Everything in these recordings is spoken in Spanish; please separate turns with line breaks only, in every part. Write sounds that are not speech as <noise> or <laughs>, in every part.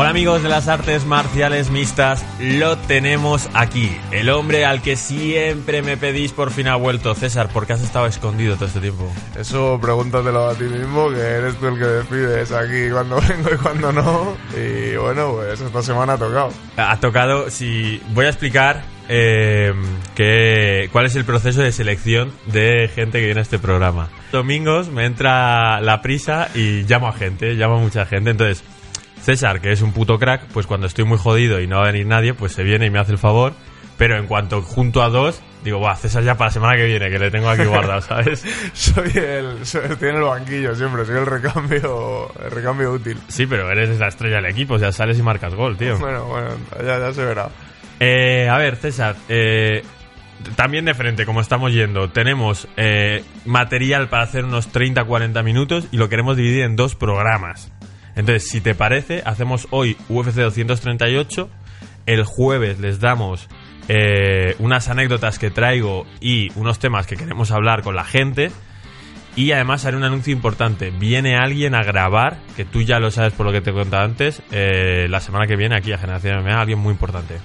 Hola amigos de las artes marciales mixtas, lo tenemos aquí. El hombre al que siempre me pedís por fin ha vuelto. César, ¿por qué has estado escondido todo este tiempo?
Eso pregúntatelo a ti mismo, que eres tú el que decides aquí cuando <laughs> vengo y cuando no. Y bueno, pues esta semana ha tocado.
Ha tocado, si voy a explicar eh, que, cuál es el proceso de selección de gente que viene a este programa. Domingos me entra la prisa y llamo a gente, llamo a mucha gente, entonces... César, que es un puto crack, pues cuando estoy muy jodido y no va a venir nadie, pues se viene y me hace el favor. Pero en cuanto junto a dos, digo, va, César ya para la semana que viene, que le tengo aquí guardado, <laughs> ¿sabes?
soy el. Soy, estoy en el banquillo siempre, soy el recambio, el recambio útil.
Sí, pero eres la estrella del equipo, o sea, sales y marcas gol, tío.
Bueno, bueno, ya, ya se verá.
Eh, a ver, César, eh, también de frente, como estamos yendo, tenemos eh, material para hacer unos 30-40 minutos y lo queremos dividir en dos programas. Entonces, si te parece, hacemos hoy UFC 238. El jueves les damos eh, unas anécdotas que traigo y unos temas que queremos hablar con la gente. Y además haré un anuncio importante. Viene alguien a grabar, que tú ya lo sabes por lo que te he contado antes, eh, la semana que viene aquí a Generación MMA, alguien muy importante.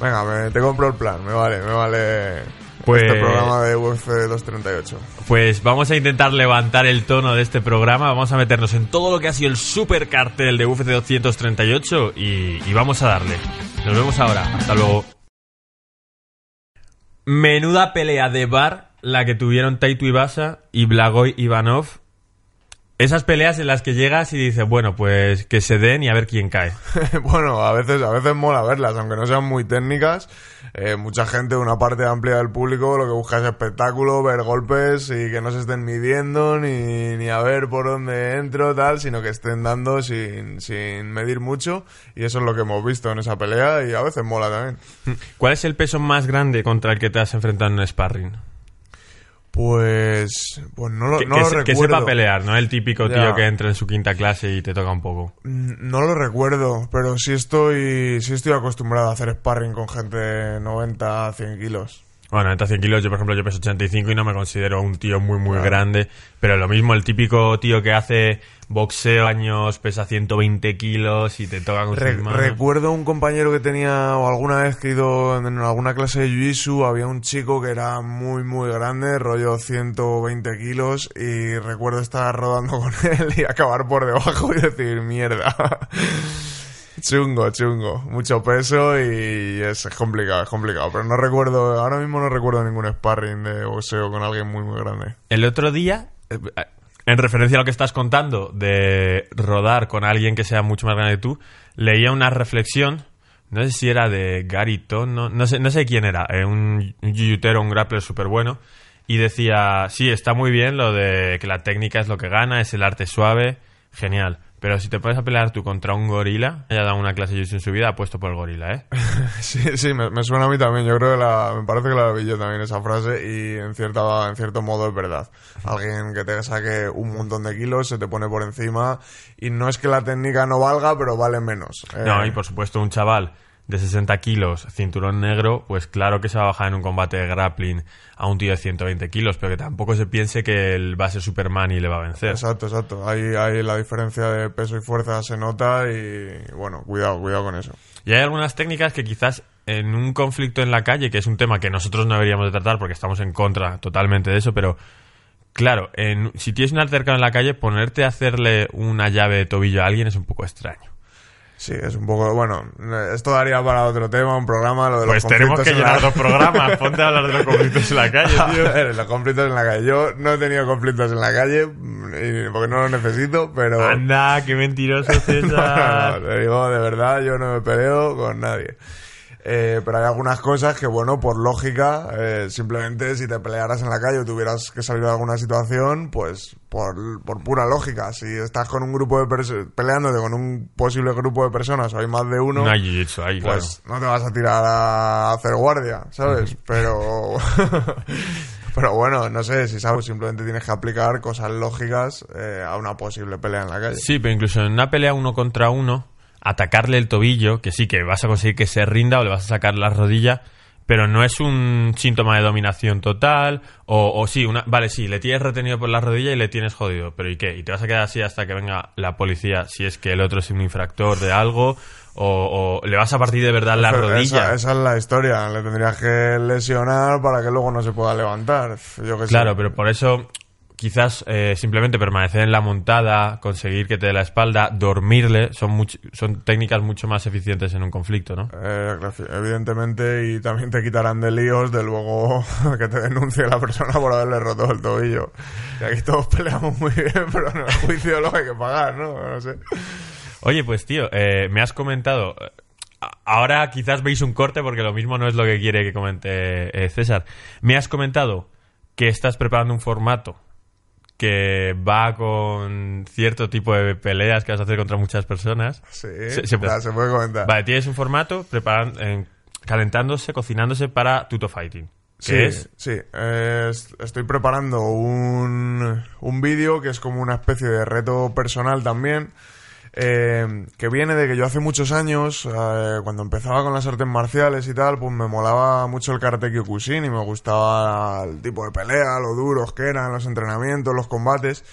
Venga, me, te compro el plan, me vale, me vale pues, este programa de UFC 238.
Pues vamos a intentar levantar el tono de este programa, vamos a meternos en todo lo que ha sido el super cartel de UFC 238 y, y vamos a darle. Nos vemos ahora, hasta luego. Menuda pelea de bar la que tuvieron Taito Ibasa y Blagoy Ivanov esas peleas en las que llegas y dices, bueno, pues que se den y a ver quién cae. <laughs>
bueno, a veces, a veces mola verlas, aunque no sean muy técnicas. Eh, mucha gente, una parte amplia del público, lo que busca es espectáculo, ver golpes y que no se estén midiendo ni, ni a ver por dónde entro, tal, sino que estén dando sin, sin medir mucho. Y eso es lo que hemos visto en esa pelea y a veces mola también. <laughs>
¿Cuál es el peso más grande contra el que te has enfrentado en sparring?
Pues, pues no lo,
que,
no lo
que,
recuerdo.
Que sepa pelear, ¿no? El típico tío que entra en su quinta clase y te toca un poco.
No lo recuerdo, pero sí estoy, sí estoy acostumbrado a hacer sparring con gente de 90, 100 kilos.
Bueno, 90, 100 kilos, yo por ejemplo yo peso 85 y no me considero un tío muy muy claro. grande, pero lo mismo el típico tío que hace boxeo años, pesa 120 kilos y te toca con
Re
sus manos.
Recuerdo un compañero que tenía, o alguna vez que he ido en alguna clase de Jiu-Jitsu, había un chico que era muy muy grande, rollo 120 kilos, y recuerdo estar rodando <laughs> con él y acabar por debajo y decir, mierda. <laughs> Chungo, chungo. Mucho peso y es complicado, es complicado. Pero no recuerdo, ahora mismo no recuerdo ningún sparring de boxeo con alguien muy, muy grande.
El otro día, en referencia a lo que estás contando de rodar con alguien que sea mucho más grande que tú, leía una reflexión, no sé si era de Gary Ton, no, no, sé, no sé quién era, eh, un, yuyutero, un grappler súper bueno, y decía, sí, está muy bien lo de que la técnica es lo que gana, es el arte suave, genial. Pero si te pones a pelear tú contra un gorila, ella ha dado una clase de en su vida, ha puesto por el gorila, ¿eh? <laughs>
sí, sí, me, me, suena a mí también. Yo creo que la, me parece que la vi yo también esa frase y en, cierta, en cierto modo es verdad. Alguien que te saque un montón de kilos, se te pone por encima y no es que la técnica no valga, pero vale menos.
Eh... No, y por supuesto un chaval de 60 kilos, cinturón negro, pues claro que se va a bajar en un combate de grappling a un tío de 120 kilos, pero que tampoco se piense que él va a ser Superman y le va a vencer.
Exacto, exacto. Ahí, ahí la diferencia de peso y fuerza se nota y bueno, cuidado, cuidado con eso.
Y hay algunas técnicas que quizás en un conflicto en la calle, que es un tema que nosotros no deberíamos de tratar porque estamos en contra totalmente de eso, pero claro, en, si tienes un altercado en la calle, ponerte a hacerle una llave de tobillo a alguien es un poco extraño.
Sí, es un poco. Bueno, esto daría para otro tema, un programa, lo de
pues
los
tenemos que llenar la... dos programas. <laughs> Ponte a hablar de los conflictos en la calle, tío.
A ver, los conflictos en la calle. Yo no he tenido conflictos en la calle porque no los necesito, pero.
Anda, qué mentiroso <laughs> César.
no, no, te digo, de verdad, yo no me peleo con nadie. Eh, pero hay algunas cosas que, bueno, por lógica, eh, simplemente si te pelearas en la calle o tuvieras que salir de alguna situación, pues por, por pura lógica. Si estás con un grupo de personas, peleándote con un posible grupo de personas o hay más de uno,
no hay ahí,
pues
claro.
no te vas a tirar a hacer guardia, ¿sabes? pero. <laughs> Pero bueno, no sé, si sabes, simplemente tienes que aplicar cosas lógicas eh, a una posible pelea en la calle.
Sí, pero incluso en una pelea uno contra uno, atacarle el tobillo, que sí, que vas a conseguir que se rinda o le vas a sacar la rodilla, pero no es un síntoma de dominación total, o, o sí, una, vale, sí, le tienes retenido por la rodilla y le tienes jodido, pero ¿y qué? ¿Y te vas a quedar así hasta que venga la policía si es que el otro es un infractor de algo? O, o le vas a partir de verdad la
Pero
rodilla?
Esa, esa es la historia. Le tendrías que lesionar para que luego no se pueda levantar. Yo sé.
Claro, pero por eso quizás eh, simplemente permanecer en la montada, conseguir que te dé la espalda, dormirle, son, much- son técnicas mucho más eficientes en un conflicto, ¿no?
Eh, evidentemente, y también te quitarán de líos de luego <laughs> que te denuncie la persona por haberle roto el tobillo. Y aquí todos <laughs> peleamos muy bien, pero en el juicio lo hay que pagar, ¿no? No sé.
Oye, pues tío, eh, me has comentado... eh, Ahora quizás veis un corte porque lo mismo no es lo que quiere que comente César. Me has comentado que estás preparando un formato que va con cierto tipo de peleas que vas a hacer contra muchas personas.
Sí,
Se- se puede-
ya, se puede comentar.
Vale, tienes un formato preparan- eh, calentándose, cocinándose para Tuto Fighting.
Sí,
es
sí. Eh, est- estoy preparando un, un vídeo que es como una especie de reto personal también. Eh, que viene de que yo hace muchos años, eh, cuando empezaba con las artes marciales y tal, pues me molaba mucho el karate kyokushin y me gustaba el tipo de pelea, lo duros que eran los entrenamientos, los combates.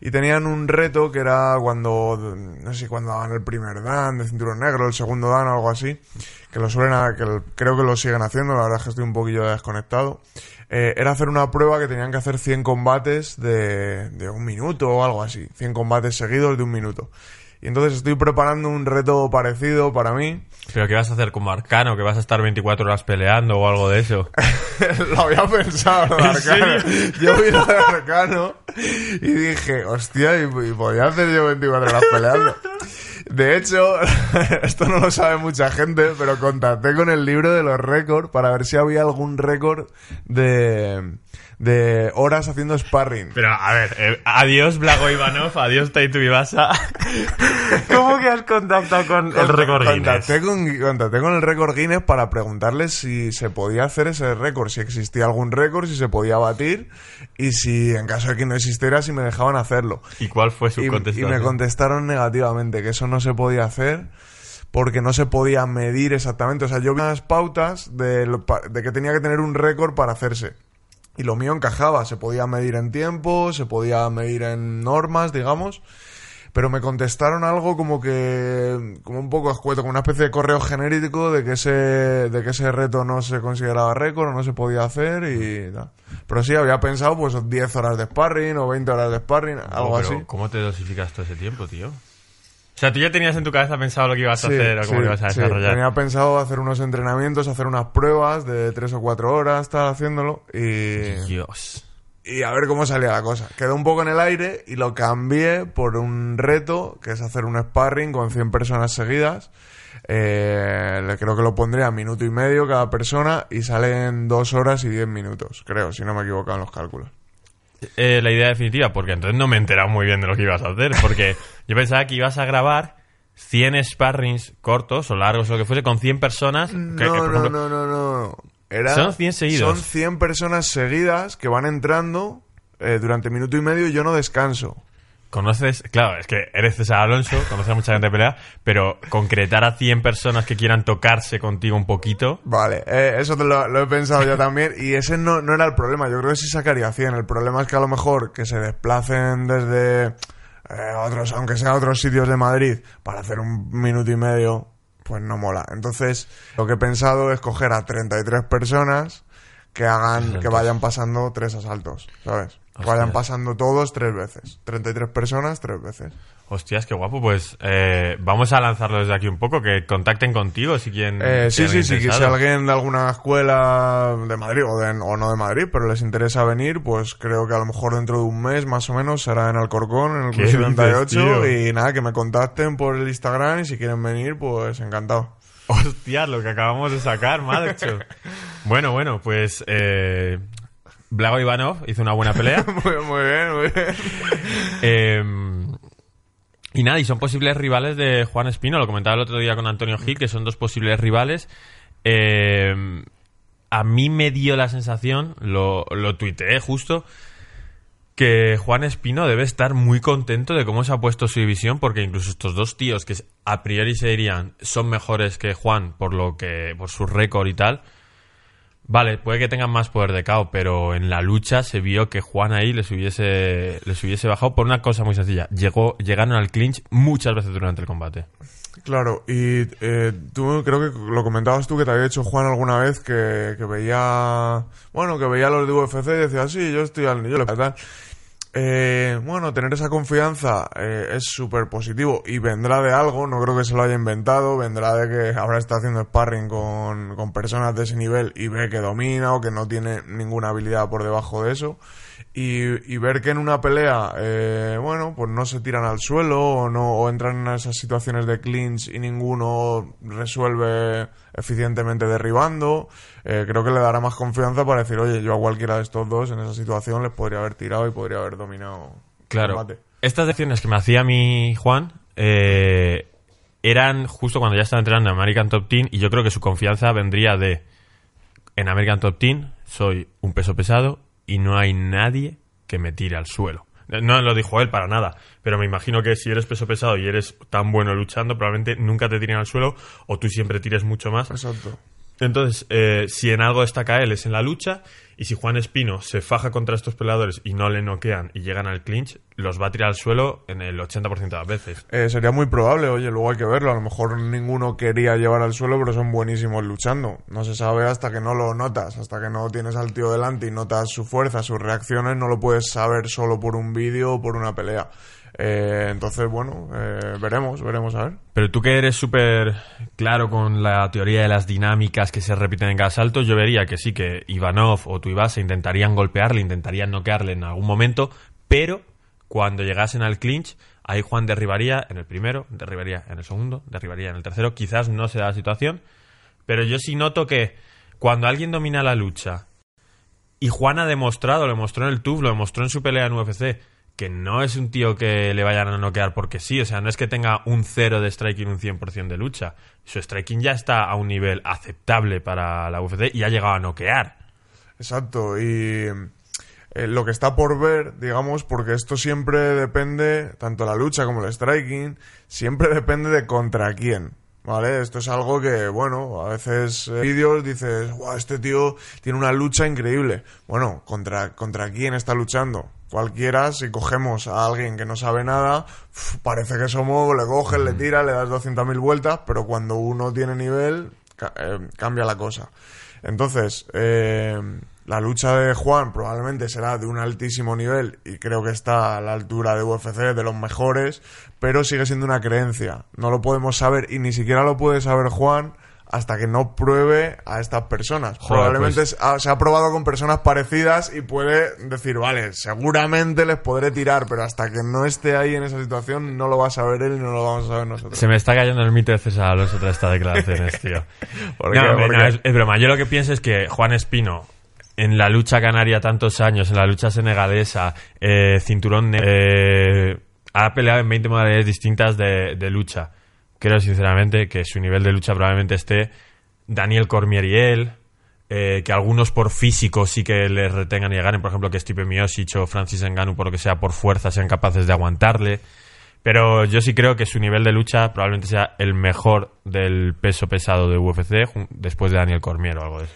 Y tenían un reto que era cuando, no sé cuando daban el primer dan de cinturón negro, el segundo dan o algo así, que lo suelen, a- que creo que lo siguen haciendo, la verdad es que estoy un poquillo desconectado. Eh, era hacer una prueba que tenían que hacer 100 combates de, de un minuto o algo así, 100 combates seguidos de un minuto. Y entonces estoy preparando un reto parecido para mí.
Pero ¿qué vas a hacer como arcano? ¿Que vas a estar 24 horas peleando o algo de eso? <laughs>
lo había pensado, lo de
¿En
Arcano. <laughs> Yo vi lo de Arcano y dije, hostia, y, y podía hacer yo 24 horas peleando. De hecho, <laughs> esto no lo sabe mucha gente, pero contacté con el libro de los récords para ver si había algún récord de, de horas haciendo sparring.
Pero, a ver, eh, adiós Blago Ivanov, adiós Taito Ibasa. <laughs> ¿Cómo que has contactado con el récord Guinness?
Contacté con, contacté con el récord Guinness para preguntarles si se podía hacer ese récord, si existía algún récord, si se podía batir y si en caso de que no existiera, si me dejaban hacerlo.
¿Y cuál fue su
Y, y
contestación?
me contestaron negativamente, que eso no se podía hacer porque no se podía medir exactamente. O sea, yo vi unas pautas de, lo de que tenía que tener un récord para hacerse. Y lo mío encajaba, se podía medir en tiempo, se podía medir en normas, digamos. Pero me contestaron algo como que, como un poco escueto, como una especie de correo genérico de que ese, de que ese reto no se consideraba récord o no se podía hacer y tal. Pero sí, había pensado pues 10 horas de sparring o 20 horas de sparring, algo
pero
así.
¿Cómo te dosificas todo ese tiempo, tío? O sea, tú ya tenías en tu cabeza pensado lo que ibas a
Sí,
hacer o cómo
sí,
lo ibas a
sí.
desarrollar.
Tenía pensado hacer unos entrenamientos, hacer unas pruebas de 3 o 4 horas, estar haciéndolo y,
Dios.
y a ver cómo salía la cosa. Quedó un poco en el aire y lo cambié por un reto, que es hacer un sparring con 100 personas seguidas. Eh, creo que lo pondré a minuto y medio cada persona y sale en 2 horas y 10 minutos, creo, si no me he equivocado en los cálculos.
Eh, la idea definitiva, porque entonces no me he enterado muy bien de lo que ibas a hacer, porque <laughs> yo pensaba que ibas a grabar 100 sparrings cortos o largos o lo que fuese con 100 personas.
No,
que, por
no, no, no, no. Era-
Son 100 seguidos.
Son 100 personas seguidas que van entrando eh, durante minuto y medio y yo no descanso.
Conoces, claro, es que eres César Alonso, conoces a mucha gente de pelea, pero concretar a 100 personas que quieran tocarse contigo un poquito.
Vale, eh, eso te lo, lo he pensado yo también y ese no, no era el problema. Yo creo que sí sacaría 100. El problema es que a lo mejor que se desplacen desde eh, otros, aunque sea otros sitios de Madrid, para hacer un minuto y medio, pues no mola. Entonces, lo que he pensado es coger a 33 personas que hagan, que vayan pasando tres asaltos, ¿sabes?
Hostia.
vayan pasando todos tres veces. 33 personas tres veces.
Hostias, qué guapo. Pues eh, vamos a lanzarlo desde aquí un poco, que contacten contigo si quieren.
Eh, sí, sí, sí, que si alguien de alguna escuela de Madrid o, de- o no de Madrid, pero les interesa venir, pues creo que a lo mejor dentro de un mes más o menos será en Alcorcón, en el
¿Qué
Club 78,
dices,
y nada, que me contacten por el Instagram y si quieren venir, pues encantado.
Hostias, lo que acabamos de sacar, macho. <laughs> bueno, bueno, pues eh, Blago Ivanov hizo una buena pelea. <laughs>
muy, muy bien, muy bien.
Eh, y nada, y son posibles rivales de Juan Espino. Lo comentaba el otro día con Antonio Gil, que son dos posibles rivales. Eh, a mí me dio la sensación, lo, lo tuiteé justo, que Juan Espino debe estar muy contento de cómo se ha puesto su división, porque incluso estos dos tíos que a priori se dirían son mejores que Juan por lo que por su récord y tal, Vale, puede que tengan más poder de KO, pero en la lucha se vio que Juan ahí les hubiese, les hubiese bajado por una cosa muy sencilla. Llegó, llegaron al clinch muchas veces durante el combate.
Claro, y eh, tú creo que lo comentabas tú que te había hecho Juan alguna vez que, que veía, bueno, que veía los de UFC y decía, sí, yo estoy al tal. Eh, bueno, tener esa confianza eh, es súper positivo y vendrá de algo, no creo que se lo haya inventado, vendrá de que ahora está haciendo sparring con, con personas de ese nivel y ve que domina o que no tiene ninguna habilidad por debajo de eso. Y, y ver que en una pelea, eh, bueno, pues no se tiran al suelo o, no, o entran en esas situaciones de clinch y ninguno resuelve eficientemente derribando, eh, creo que le dará más confianza para decir, oye, yo a cualquiera de estos dos en esa situación les podría haber tirado y podría haber dominado
Claro.
el combate.
Estas lecciones que me hacía mi Juan eh, eran justo cuando ya estaba entrenando en American Top Team y yo creo que su confianza vendría de en American Top Team soy un peso pesado y no hay nadie que me tire al suelo. No lo dijo él para nada, pero me imagino que si eres peso pesado y eres tan bueno luchando, probablemente nunca te tiren al suelo o tú siempre tires mucho más.
Exacto.
Entonces, eh, si en algo destaca él es en la lucha, y si Juan Espino se faja contra estos peleadores y no le noquean y llegan al clinch, los va a tirar al suelo en el 80% de las veces.
Eh, sería muy probable, oye, luego hay que verlo. A lo mejor ninguno quería llevar al suelo, pero son buenísimos luchando. No se sabe hasta que no lo notas, hasta que no tienes al tío delante y notas su fuerza, sus reacciones, no lo puedes saber solo por un vídeo o por una pelea. Eh, entonces, bueno, eh, veremos, veremos a ver.
Pero tú que eres súper claro con la teoría de las dinámicas que se repiten en cada salto, yo vería que sí, que Ivanov o Tuivasa intentarían golpearle, intentarían noquearle en algún momento, pero cuando llegasen al clinch, ahí Juan derribaría en el primero, derribaría en el segundo, derribaría en el tercero. Quizás no se da la situación, pero yo sí noto que cuando alguien domina la lucha y Juan ha demostrado, lo demostró en el TUF, lo demostró en su pelea en UFC, que no es un tío que le vayan a noquear porque sí, o sea, no es que tenga un cero de striking, un 100% de lucha. Su striking ya está a un nivel aceptable para la UFC y ha llegado a noquear.
Exacto, y eh, lo que está por ver, digamos, porque esto siempre depende, tanto la lucha como el striking, siempre depende de contra quién. ¿Vale? Esto es algo que, bueno, a veces eh, vídeos dices, guau, este tío tiene una lucha increíble. Bueno, ¿contra, ¿contra quién está luchando? Cualquiera, si cogemos a alguien que no sabe nada, parece que somos, le coges, le tiras, le das 200.000 vueltas, pero cuando uno tiene nivel, eh, cambia la cosa. Entonces, eh, la lucha de Juan probablemente será de un altísimo nivel y creo que está a la altura de UFC, de los mejores, pero sigue siendo una creencia. No lo podemos saber y ni siquiera lo puede saber Juan hasta que no pruebe a estas personas.
Joder,
probablemente
pues-
se ha- se ha probado con personas parecidas y puede decir, vale, seguramente les podré tirar, pero hasta que no esté ahí en esa situación no lo va a saber él y no lo vamos a saber nosotros.
Se me está cayendo el mito de César Alonso tras estas declaraciones, <laughs> tío.
¿Por qué?
hombre,
¿Por
no,
qué?
es, es broma. Yo lo que pienso es que Juan Espino, en la lucha canaria tantos años, en la lucha senegalesa, eh, cinturón eh, ha peleado en 20 modalidades distintas de, de lucha. Creo sinceramente que su nivel de lucha probablemente esté Daniel Cormier y él, eh, que algunos por físico sí que le retengan y ganen, por ejemplo, que Stipe Miocic o Francis Ngannou, por lo que sea, por fuerza, sean capaces de aguantarle. Pero yo sí creo que su nivel de lucha probablemente sea el mejor del peso pesado de UFC, después de Daniel Cormier o algo de eso.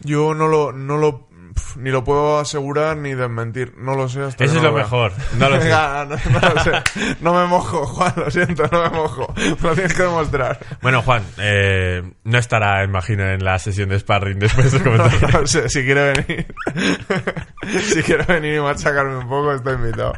Yo no lo, no lo, ni lo puedo asegurar ni desmentir. No lo sé hasta
Eso
que
es
no
lo
vea.
mejor. No lo <laughs> sé.
No, no lo sé. No me mojo, Juan, lo siento, no me mojo. Me lo tienes que demostrar.
Bueno, Juan, eh, no estará, imagino, en la sesión de sparring después de <laughs>
No,
comentar.
no sé, si quiere venir. <laughs> si quiere venir y machacarme un poco, estoy invitado.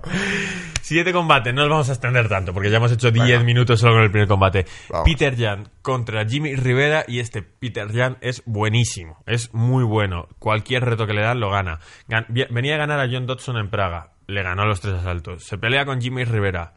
Siguiente combate, no nos vamos a extender tanto porque ya hemos hecho 10
Venga.
minutos solo con el primer combate.
Vamos.
Peter Jan contra Jimmy Rivera y este Peter Jan es buenísimo, es muy bueno. Cualquier reto que le dan lo gana. Venía a ganar a John Dodson en Praga, le ganó los tres asaltos. Se pelea con Jimmy Rivera.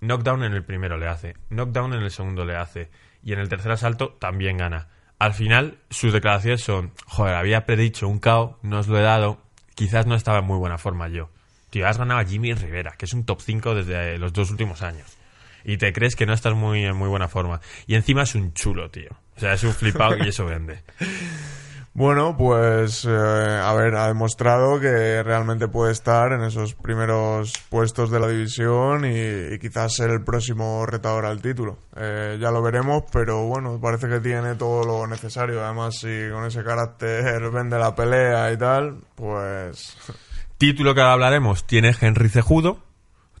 Knockdown en el primero le hace, knockdown en el segundo le hace y en el tercer asalto también gana. Al final sus declaraciones son, joder, había predicho un KO, no os lo he dado, quizás no estaba en muy buena forma yo. Tío, has ganado a Jimmy Rivera, que es un top 5 desde los dos últimos años. Y te crees que no estás muy en muy buena forma. Y encima es un chulo, tío. O sea, es un flipado y eso vende. <laughs>
Bueno, pues eh, a ver, ha demostrado que realmente puede estar en esos primeros puestos de la división y, y quizás ser el próximo retador al título. Eh, ya lo veremos, pero bueno, parece que tiene todo lo necesario. Además, si con ese carácter <laughs> vende la pelea y tal, pues <laughs>
Título que ahora hablaremos tiene Henry Cejudo.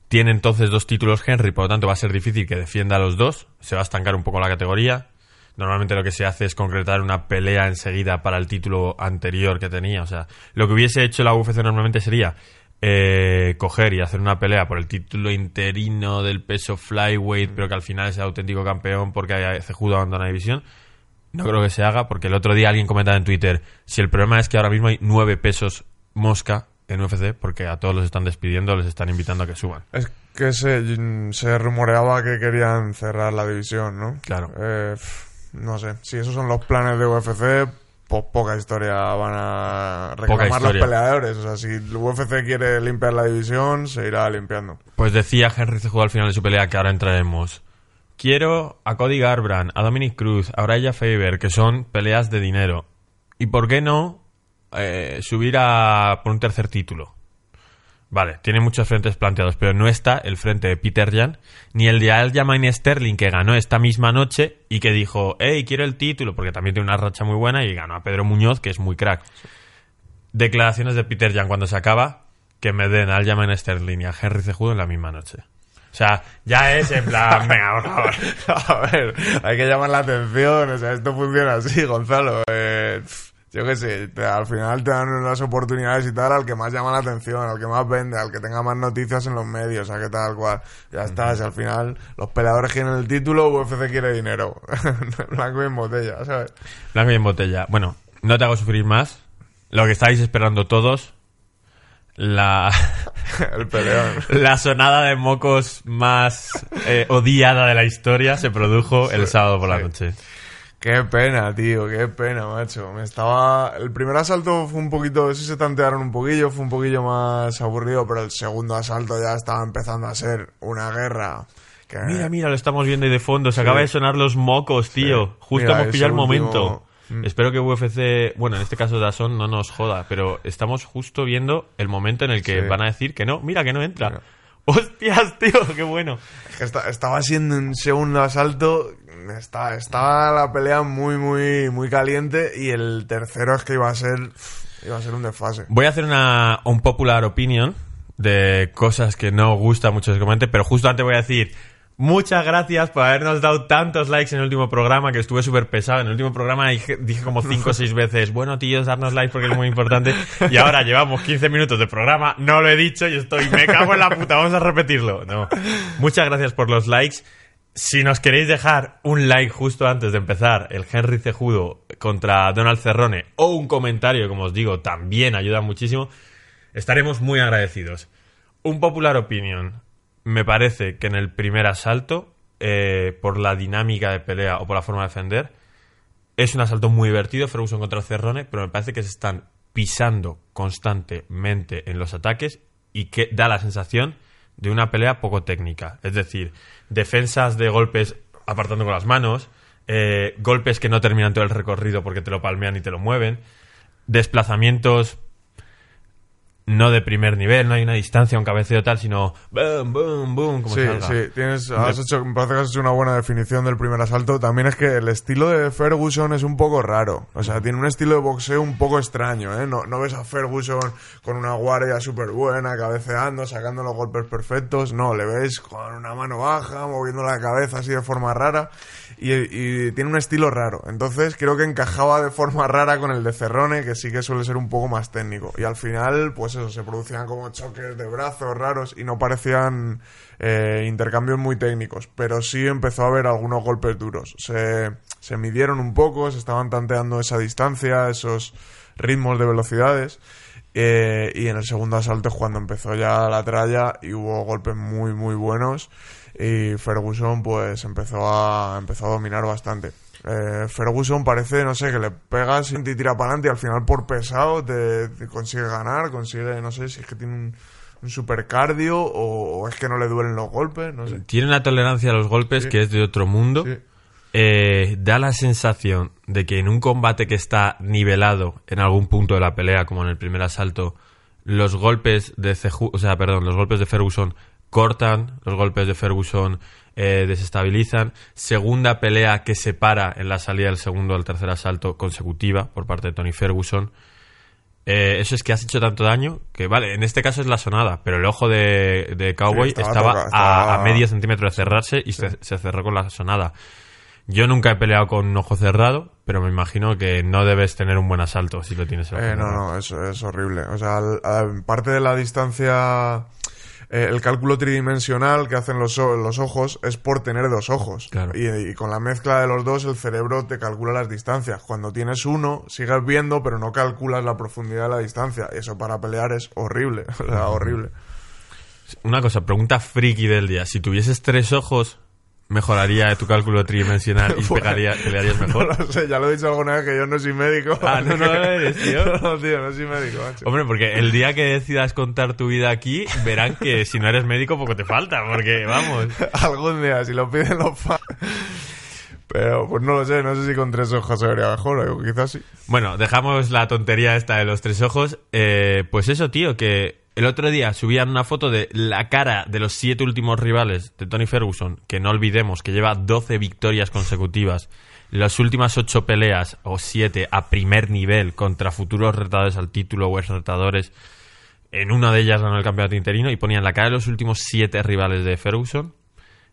Tiene entonces dos títulos Henry, por lo tanto va a ser difícil que defienda a los dos. Se va a estancar un poco la categoría. Normalmente lo que se hace es concretar una pelea enseguida para el título anterior que tenía. O sea, lo que hubiese hecho la UFC normalmente sería eh, coger y hacer una pelea por el título interino del peso flyweight, pero que al final es el auténtico campeón porque Cejudo abandona la división. No creo que se haga porque el otro día alguien comentaba en Twitter, si el problema es que ahora mismo hay nueve pesos mosca en UFC porque a todos los están despidiendo, les están invitando a que suban.
es que se, se rumoreaba que querían cerrar la división, ¿no?
Claro.
Eh, no sé, si esos son los planes de UFC, pues poca historia van a reclamar los peleadores. O sea, si el UFC quiere limpiar la división, se irá limpiando.
Pues decía Henry Cejudo al final de su pelea que ahora entraremos. Quiero a Cody Garbrandt, a Dominic Cruz, a Uriah Faber, que son peleas de dinero. ¿Y por qué no eh, subir a por un tercer título? Vale, tiene muchos frentes planteados, pero no está el frente de Peter Jan ni el de Aljamain Sterling que ganó esta misma noche y que dijo, hey, quiero el título, porque también tiene una racha muy buena y ganó a Pedro Muñoz, que es muy crack. Declaraciones de Peter Jan cuando se acaba, que me den a Aljamain Sterling y a Henry Cejudo en la misma noche. O sea, ya es en plan, <laughs> venga, por favor. <laughs>
a ver, hay que llamar la atención. O sea, esto funciona así, Gonzalo. Eh, yo qué sé, te- al final te dan las oportunidades y tal al que más llama la atención, al que más vende, al que tenga más noticias en los medios, a que tal cual. Ya está, si al final los peleadores quieren el título, UFC quiere dinero. <laughs> Blanco y en botella, ¿sabes?
Blanco y en botella. Bueno, no te hago sufrir más. Lo que estáis esperando todos, la, <laughs>
el peleón. <laughs>
la sonada de mocos más eh, odiada de la historia se produjo el sábado por la noche.
Qué pena, tío, qué pena, macho. Me estaba. El primer asalto fue un poquito. Sí se tantearon un poquillo, fue un poquillo más aburrido, pero el segundo asalto ya estaba empezando a ser una guerra. Que...
Mira, mira, lo estamos viendo ahí de fondo. Se acaba de sonar los mocos, tío.
Sí.
Justo
Mira,
hemos pillado el
último-
momento.
Mm.
Espero que UFC, bueno, en este caso Dazón no nos joda, pero estamos justo viendo el momento en el que
Sí.
van a decir que no, mira que no entra.
Mira. <laughs>
¡Hostias, tío! ¡Qué bueno!
Es que esta- estaba siendo un segundo asalto. Está, estaba la pelea muy, muy, muy caliente. Y el tercero es que iba a ser. Iba a ser un desfase.
Voy a hacer una un popular opinion de cosas que no gusta mucho que comente, pero justo antes voy a decir muchas gracias por habernos dado tantos likes en el último programa, que estuve súper pesado. En el último programa dije, dije como 5 o 6 veces, bueno tíos, darnos likes porque es muy importante. Y ahora llevamos 15 minutos de programa, no lo he dicho y estoy, me cago en la puta, vamos a repetirlo. No. Muchas gracias por los likes. Si nos queréis dejar un like justo antes de empezar el Henry Cejudo contra Donald Cerrone o un comentario, como os digo, también ayuda muchísimo, estaremos muy agradecidos. Un popular opinion. Me parece que en el primer asalto, eh, por la dinámica de pelea o por la forma de defender, es un asalto muy divertido, Ferguson contra Cerrone, pero me parece que se están pisando constantemente en los ataques y que da la sensación de una pelea poco técnica. Es decir, defensas de golpes apartando con las manos, eh, golpes que no terminan todo el recorrido porque te lo palmean y te lo mueven, desplazamientos no de primer nivel, no hay una distancia, un cabeceo tal, sino boom, boom, boom, como
Sí,
salga.
sí, tienes, has hecho, me parece que has hecho una buena definición del primer asalto. También es que el estilo de Ferguson es un poco raro. O sea, tiene un estilo de boxeo un poco extraño, ¿eh? No, no ves a Ferguson con una guardia súper buena, cabeceando, sacando los golpes perfectos. No, le ves con una mano baja, moviendo la cabeza así de forma rara. Y, y tiene un estilo raro. Entonces creo que encajaba de forma rara con el de Cerrone, que sí que suele ser un poco más técnico. Y al final, pues eso, se producían como choques de brazos raros y no parecían eh, intercambios muy técnicos. Pero sí empezó a haber algunos golpes duros. Se, se midieron un poco, se estaban tanteando esa distancia, esos ritmos de velocidades. Eh, y en el segundo asalto es cuando empezó ya la tralla y hubo golpes muy muy buenos y Ferguson pues empezó a empezó a dominar bastante. Eh, Ferguson parece, no sé, que le pegas y tira para adelante y al final por pesado te, te consigue ganar, consigue, no sé si es que tiene un, un super cardio o, o es que no le duelen los golpes, no sé.
Tiene una tolerancia a los golpes
Sí.
que es de otro mundo.
Sí.
eh, da la sensación de que en un combate que está nivelado en algún punto de la pelea, como en el primer asalto, los golpes de Ceju- o sea, perdón, los golpes de Ferguson cortan, los golpes de Ferguson eh, desestabilizan. Segunda pelea que se para en la salida del segundo al tercer asalto consecutiva por parte de Tony Ferguson. Eh, eso es que has hecho tanto daño que, vale, en este caso es la sonada, pero el ojo de, de Cowboy
Sí, estaba
a- medio centímetro de cerrarse y se, se cerró con la sonada. Yo nunca he peleado con un ojo cerrado, pero me imagino que no debes tener un buen asalto si lo tienes el
Eh, no, no, eso es horrible. O sea, al- al- parte de la distancia, eh, el cálculo tridimensional que hacen los, los ojos es por tener dos ojos.
Claro.
Y, y con la mezcla de los dos, el cerebro te calcula las distancias. Cuando tienes uno, sigues viendo, pero no calculas la profundidad de la distancia. Eso para pelear es horrible. <laughs> Horrible.
Una cosa, pregunta friki del día. Si tuvieses tres ojos, ¿mejoraría tu cálculo tridimensional y <laughs> pegaría, pelearías <laughs>
No
mejor?
lo sé, ya lo he dicho alguna vez que yo no soy médico.
Ah, no, no lo eres, <laughs> tío.
No, tío, no soy médico, macho.
Hombre, porque el día que decidas contar tu vida aquí, verán que si no eres médico, poco te falta, porque vamos.
Algún día, si lo piden los fans. Pero pues no lo sé, no sé si con tres ojos se vería mejor, o quizás sí.
Bueno, dejamos la tontería esta de los tres ojos. Eh, pues eso, tío, que el otro día subían una foto de la cara de los siete últimos rivales de Tony Ferguson, que no olvidemos que lleva 12 victorias consecutivas, las últimas ocho peleas o siete a primer nivel contra futuros retadores al título o ex retadores. En una de ellas ganó el campeonato interino y ponían la cara de los últimos siete rivales de Ferguson.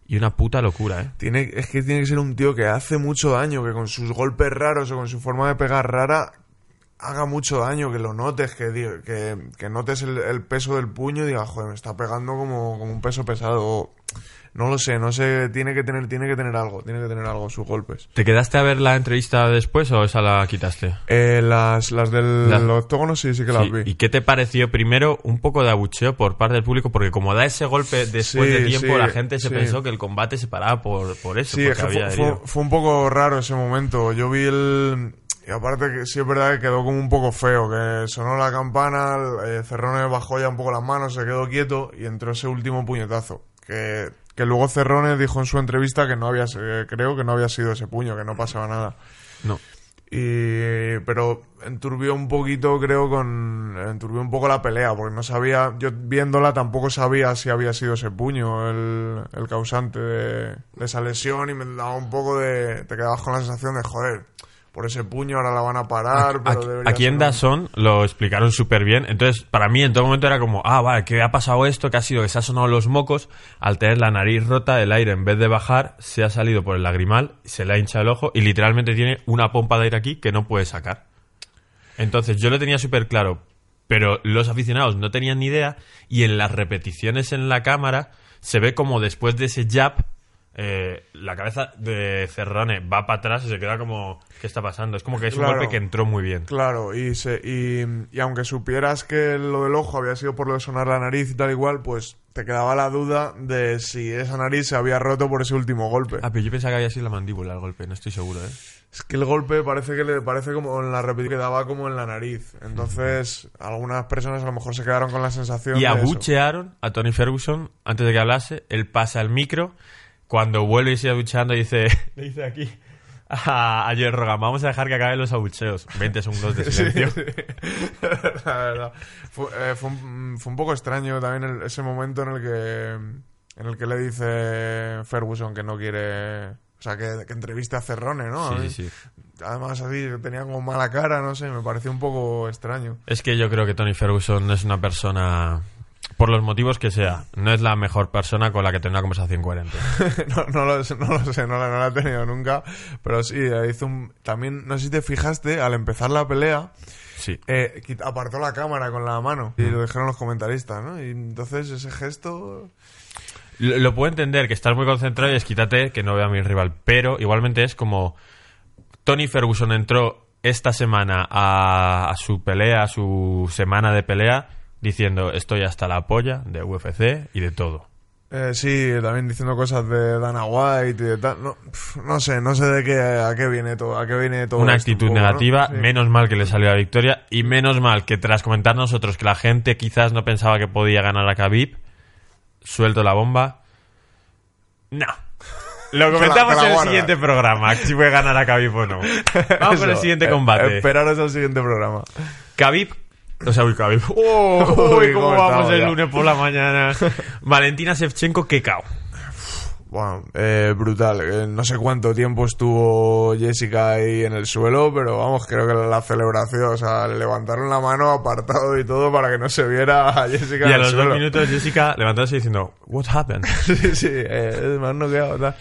Y una puta locura, ¿eh?
Tiene, es que tiene que ser un tío que hace mucho daño, que con sus golpes raros o con su forma de pegar rara haga mucho daño, que lo notes, que, que, que notes el, el peso del puño y digas, joder, me está pegando como, como un peso pesado. No lo sé, no sé, tiene que tener, tiene que tener algo, tiene que tener algo sus golpes.
¿Te quedaste a ver la entrevista después o esa la quitaste?
Eh, las, las del
Las-
octógono sí, sí que las
Sí,
vi.
¿Y qué te pareció primero un poco de abucheo por parte del público? Porque como da ese golpe después
Sí,
de tiempo,
sí,
la gente se pensó que el combate se paraba por, por eso,
Sí, es que
había
fue, fue un poco raro ese momento. Yo vi el... Y aparte que sí es verdad que quedó como un poco feo, que sonó la campana, eh, Cerrone bajó ya un poco las manos, se quedó quieto y entró ese último puñetazo. Que, que luego Cerrone dijo en su entrevista que no había, eh, creo que no había sido ese puño, que no pasaba nada.
No.
Y, pero enturbió un poquito, creo, con. Enturbió un poco la pelea, porque no sabía. Yo viéndola tampoco sabía si había sido ese puño el, el causante de, de esa lesión y me daba un poco de. Te quedabas con la sensación de, joder, por ese puño ahora la van a parar. pero
Aquí, aquí en
un-
Dazón lo explicaron súper bien. Entonces, para mí en todo momento era como, ah, vale, que ha pasado esto, que ha sido que se ha sonado los mocos. Al tener la nariz rota, el aire en vez de bajar, se ha salido por el lagrimal, se le ha hinchado el ojo y literalmente tiene una pompa de aire aquí que no puede sacar. Entonces, yo lo tenía súper claro, pero los aficionados no tenían ni idea y en las repeticiones en la cámara se ve como después de ese jab eh, la cabeza de Cerrone va para atrás y se queda como ¿qué está pasando? Es como que es un golpe que entró muy bien.
Claro, y, se, y, y aunque supieras que lo del ojo había sido por lo de sonar la nariz y tal igual, pues te quedaba la duda de si esa nariz se había roto por ese último golpe.
Ah, pero yo pensaba que había sido la mandíbula el golpe, no estoy seguro, ¿eh?
Es que el golpe parece que le parece como en la repetición que daba como en la nariz. Entonces, <laughs> algunas personas a lo mejor se quedaron con la sensación
Y
de eso.
abuchearon a Tony Ferguson antes de que hablase. Él pasa el micro. Cuando vuelve y sigue abucheando, dice, le dice aquí <laughs> a, a Rogan: Vamos a dejar que acaben los abucheos. 20 segundos de silencio.
sí. <laughs> la verdad. Fue, eh, fue un, fue un poco extraño también el- ese momento en el que en el que le dice Ferguson que no quiere, o sea, que, que entreviste a Cerrone, ¿no?
Sí, sí.
Además así tenía como mala cara, no sé, me pareció un poco extraño.
Es que yo creo que Tony Ferguson es una persona, por los motivos que sea, no es la mejor persona con la que tener una conversación coherente. <laughs>
no, no, lo, sé, no lo sé, no la, no la he tenido nunca, pero sí, hizo un, también, no sé si te fijaste, al empezar la pelea,
Sí.
eh, apartó la cámara con la mano y lo dijeron los comentaristas, ¿no? Y entonces ese gesto...
Lo, lo puedo entender, que estás muy concentrado y es quítate que no vea a mi rival. Pero igualmente es como Tony Ferguson entró esta semana a, a su pelea, a su semana de pelea, diciendo estoy hasta la polla de UFC y de todo.
Eh, sí, también diciendo cosas de Dana White y de tal. No, no sé, no sé de qué a qué viene todo, a qué viene todo.
Una
esto un
actitud negativa,
Sí.
menos mal que le salió la victoria y menos mal que tras comentar nosotros que la gente quizás no pensaba que podía ganar a Khabib, suelto la bomba. No. Lo <laughs> comentamos
la
en el siguiente programa, si puede ganar a Khabib o no. <laughs> Vamos con el
Eso,
siguiente
eh,
combate.
Esperaros al siguiente programa.
Khabib. O sea, <laughs> uy, Khabib. Oh, uy, cómo
cómo
vamos el
ya.
lunes por la mañana. <laughs> Valentina Shevchenko, que cao.
Bueno, eh, brutal. Eh, no sé cuánto tiempo estuvo Jessica ahí en el suelo, pero vamos, creo que la celebración, o sea, le levantaron la mano apartado y todo para que no se viera a Jessica
Y
en
a
el
los dos
suelo.
minutos Jessica <laughs> levantándose diciendo, What happened?
sí, sí, eh, me han noqueado, tal.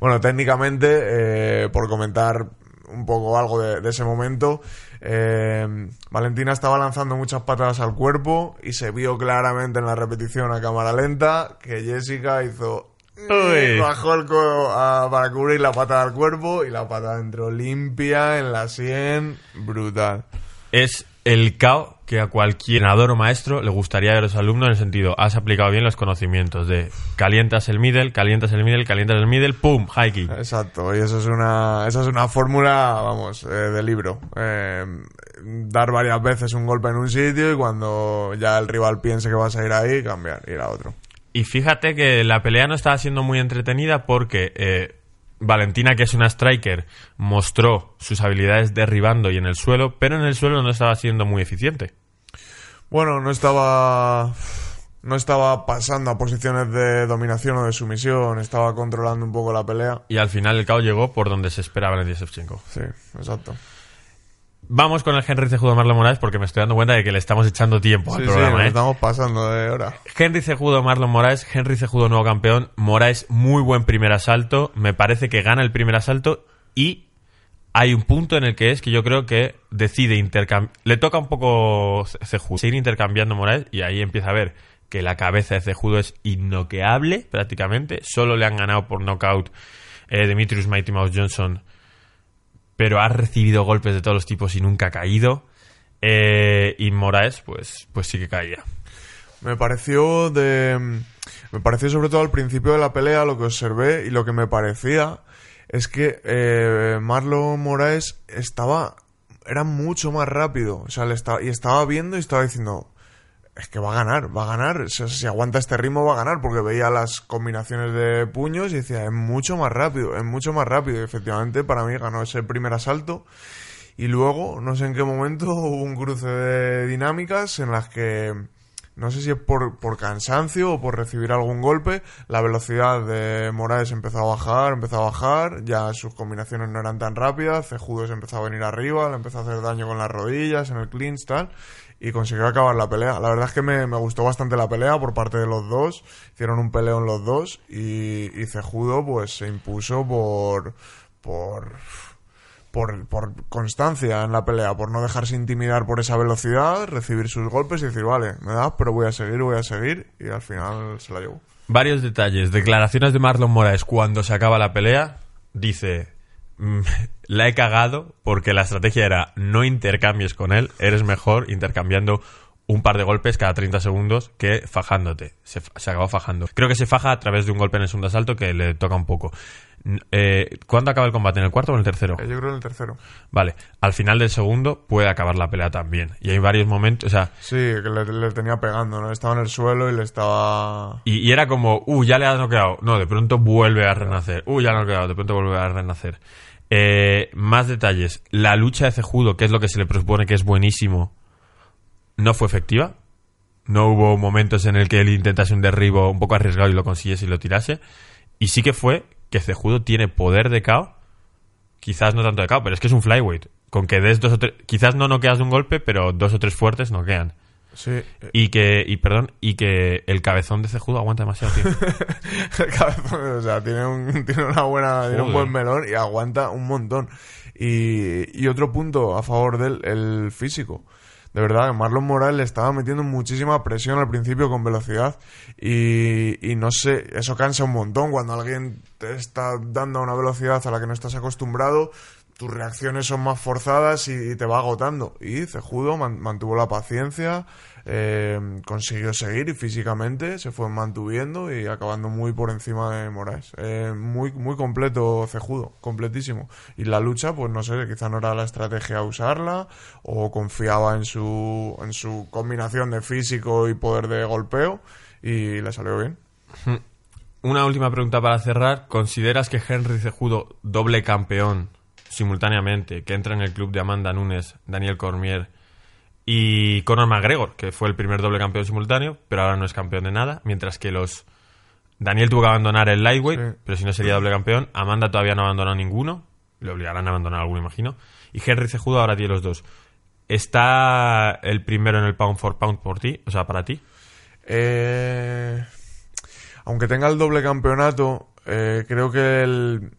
Bueno, técnicamente, eh, por comentar un poco algo de, de ese momento, eh, Valentina estaba lanzando muchas patadas al cuerpo y se vio claramente en la repetición a cámara lenta que Jessica hizo...
Uy.
Bajó el codo a- para cubrir la patada al cuerpo y la patada entró limpia en la sien, brutal.
Es el cao que a cualquier entrenador o maestro le gustaría ver a los alumnos en el sentido, has aplicado bien los conocimientos de calientas el middle, calientas el middle, calientas el middle, pum, high.
Exacto, y eso es una, esa es una fórmula, vamos, eh, de libro. Eh, dar varias veces un golpe en un sitio y cuando ya el rival piense que vas a ir ahí, cambiar, ir a otro.
Y fíjate que la pelea no estaba siendo muy entretenida porque eh, Valentina, que es una striker, mostró sus habilidades derribando y en el suelo, pero en el suelo no estaba siendo muy eficiente.
Bueno, no estaba, no estaba pasando a posiciones de dominación o de sumisión, estaba controlando un poco la pelea.
Y al final el cao llegó por donde se esperaba Valentina Shevchenko.
Sí, exacto.
Vamos con el Henry Cejudo Marlon Moraes porque me estoy dando cuenta de que le estamos echando tiempo al
Sí, sí,
programa.
nos
¿eh?
estamos pasando de hora.
Henry Cejudo Marlon Moraes, Henry Cejudo nuevo campeón, Moraes muy buen primer asalto, me parece que gana el primer asalto y hay un punto en el que es que yo creo que decide intercambiar, le toca un poco Cejudo, seguir intercambiando Moraes y ahí empieza a ver que la cabeza de Cejudo es innoqueable prácticamente, solo le han ganado por knockout eh, Demetrius Mighty Mouse Johnson, pero ha recibido golpes de todos los tipos y nunca ha caído. Eh, y Moraes, pues, pues sí que caía.
Me pareció de. Me pareció sobre todo al principio de la pelea lo que observé y lo que me parecía es que eh, Marlon Moraes estaba. Era mucho más rápido. O sea, le estaba, y estaba viendo y estaba diciendo. Es que va a ganar, va a ganar. Si aguanta este ritmo, va a ganar. Porque veía las combinaciones de puños y decía, es mucho más rápido, es mucho más rápido. Y efectivamente, para mí ganó ese primer asalto. Y luego, no sé en qué momento, <laughs> hubo un cruce de dinámicas en las que, no sé si es por, por cansancio o por recibir algún golpe, la velocidad de Moraes empezó a bajar, empezó a bajar, ya sus combinaciones no eran tan rápidas, Cejudo se empezó a venir arriba, le empezó a hacer daño con las rodillas, en el clinch, tal, y consiguió acabar la pelea. La verdad es que me, me gustó bastante la pelea por parte de los dos, hicieron un peleón los dos, y, y Cejudo pues se impuso por... por por, por constancia en la pelea, por no dejarse intimidar por esa velocidad, recibir sus golpes y decir, vale, me das, pero voy a seguir, voy a seguir, y al final se la llevó.
Varios detalles. Declaraciones de Marlon Moraes cuando se acaba la pelea. Dice, "Mm, la he cagado porque la estrategia era no intercambies con él, eres mejor intercambiando un par de golpes cada 30 segundos que fajándote. Se, se acabó fajando. Creo que se faja a través de un golpe en el segundo asalto que le toca un poco. Eh, ¿Cuándo acaba el combate? ¿En el cuarto o en el tercero?
Eh, Yo creo en el tercero.
Vale, al final del segundo puede acabar la pelea también. Y hay varios momentos, o sea,
Sí, que le, le tenía pegando, ¿no? Estaba en el suelo y le estaba...
Y, y era como, uh, ya le has noqueado. No, de pronto vuelve a renacer. Uh, ya lo ha noqueado, de pronto vuelve a renacer. Eh, más detalles. La lucha de Cejudo, que es lo que se le presupone que es buenísimo, no fue efectiva. No hubo momentos en el que él intentase un derribo un poco arriesgado y lo consiguiese y lo tirase. Y sí que fue que Cejudo tiene poder de KO. Quizás no tanto de KO, pero es que es un flyweight. Con que des dos o tres... Quizás no noqueas de un golpe, pero dos o tres fuertes noquean.
Sí. eh,
Y que, y perdón, y que el cabezón de Cejudo aguanta demasiado tiempo. <laughs>
El cabezón, o sea, tiene, un, <laughs> tiene una buena, tiene un buen melón y aguanta un montón. Y, y otro punto a favor del el físico. De verdad, Marlon Morales le estaba metiendo muchísima presión al principio con velocidad y, y no sé, eso cansa un montón cuando alguien te está dando a una velocidad a la que no estás acostumbrado, tus reacciones son más forzadas y, te va agotando. Y Cejudo man- mantuvo la paciencia, eh, consiguió seguir y físicamente se fue mantuviendo y acabando muy por encima de Moraes. Eh, muy, muy completo Cejudo, completísimo. Y la lucha, pues no sé, quizá no era la estrategia usarla o confiaba en su, en su combinación de físico y poder de golpeo y le salió bien.
una última pregunta para cerrar. ¿Consideras que Henry Cejudo, doble campeón simultáneamente, que entra en el club de Amanda Nunes, Daniel Cormier y Conor McGregor, que fue el primer doble campeón simultáneo, pero ahora no es campeón de nada, mientras que los... Daniel tuvo que abandonar el lightweight,
Sí.
pero si no sería doble campeón. Amanda todavía no ha abandonado ninguno, le obligarán a abandonar alguno, imagino. Y Henry Cejudo ahora tiene los dos. ¿Está el primero en el pound for pound por ti? O sea, para ti.
Eh, aunque tenga el doble campeonato, eh, creo que el-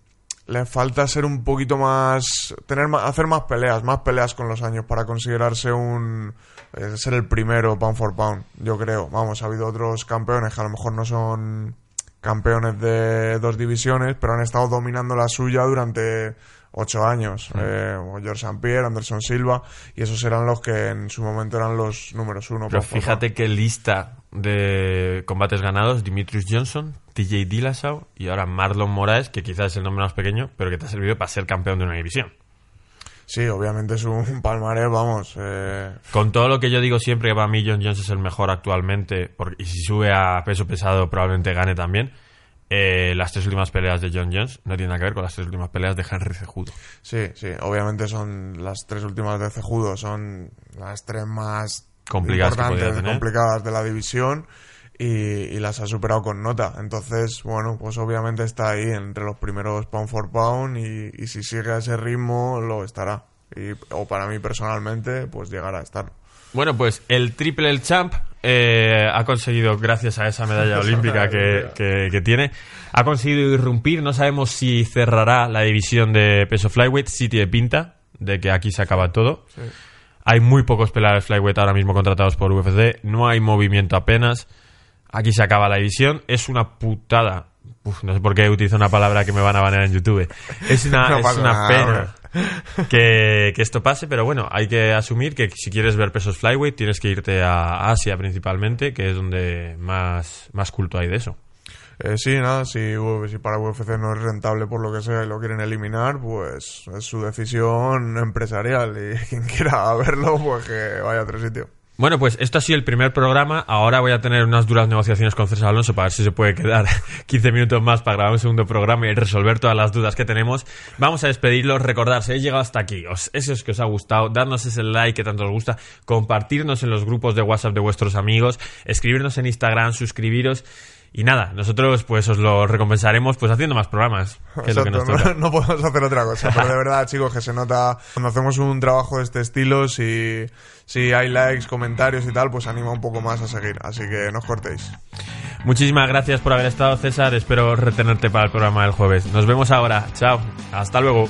le falta ser un poquito más, tener hacer más peleas, más peleas con los años para considerarse un eh, ser el primero pound for pound. Yo creo. Vamos, ha habido otros campeones que a lo mejor no son campeones de dos divisiones, pero han estado dominando la suya durante ocho años. Eh, o George St. Pierre, Anderson Silva, y esos eran los que en su momento eran los números uno.
Pero fíjate qué lista de combates ganados, Dimitrius Johnson, TJ Dillashaw y ahora Marlon Moraes, que quizás es el nombre más pequeño, pero que te ha servido para ser campeón de una división.
Sí, obviamente es un <laughs> palmarés, vamos. eh,
Con todo lo que yo digo siempre que para mí John Jones es el mejor actualmente, porque, y si sube a peso pesado probablemente gane también, eh, las tres últimas peleas de John Jones no tienen nada que ver con las tres últimas peleas de Henry Cejudo.
sí, sí, obviamente son las tres últimas de Cejudo, son las tres más
Complicadas
importantes,
tener.
complicadas de la división y, y las ha superado con nota. Entonces, bueno, pues obviamente está ahí entre los primeros pound for pound y, y si sigue a ese ritmo lo estará. Y, o para mí personalmente, pues llegará a estar.
Bueno, pues el triple el champ eh, ha conseguido, gracias a esa medalla <laughs> olímpica que, que- que tiene, ha conseguido irrumpir. No sabemos si cerrará la división de peso flyweight. Sí tiene pinta de que aquí se acaba todo. Hay muy pocos peleadores flyweight ahora mismo contratados por UFC. No hay movimiento apenas. Aquí se acaba la división. Es una putada. Uf, no sé por qué utilizo una palabra que me van a banear en YouTube. Es una, <laughs>
No
es
pasa
una
nada,
pena que, que esto pase, pero bueno, hay que asumir que si quieres ver pesos flyweight tienes que irte a Asia principalmente, que es donde más, más culto hay de eso.
Eh, sí, nada, si, si para UFC no es rentable por lo que sea y lo quieren eliminar, pues es su decisión empresarial y <laughs> quien quiera verlo, pues que vaya a otro sitio.
Bueno, pues esto ha sido el primer programa. Ahora voy a tener unas duras negociaciones con César Alonso para ver si se puede quedar <laughs> 15 minutos más para grabar un segundo programa y resolver todas las dudas que tenemos. Vamos a despedirlos. Recordar, si habéis llegado hasta aquí, os, eso es que os ha gustado, darnos ese like que tanto os gusta, compartirnos en los grupos de WhatsApp de vuestros amigos, escribirnos en Instagram, suscribiros. Y nada, nosotros pues os lo recompensaremos pues haciendo más programas, que es lo que nos
Exacto,
toca.
no, <laughs> no podemos hacer otra cosa, pero de verdad, chicos, que se nota cuando hacemos un trabajo de este estilo, si, si hay likes, comentarios y tal, pues anima un poco más a seguir, así que no os cortéis.
Muchísimas gracias por haber estado, César. Espero retenerte para el programa del jueves. Nos vemos ahora. Chao. Hasta luego.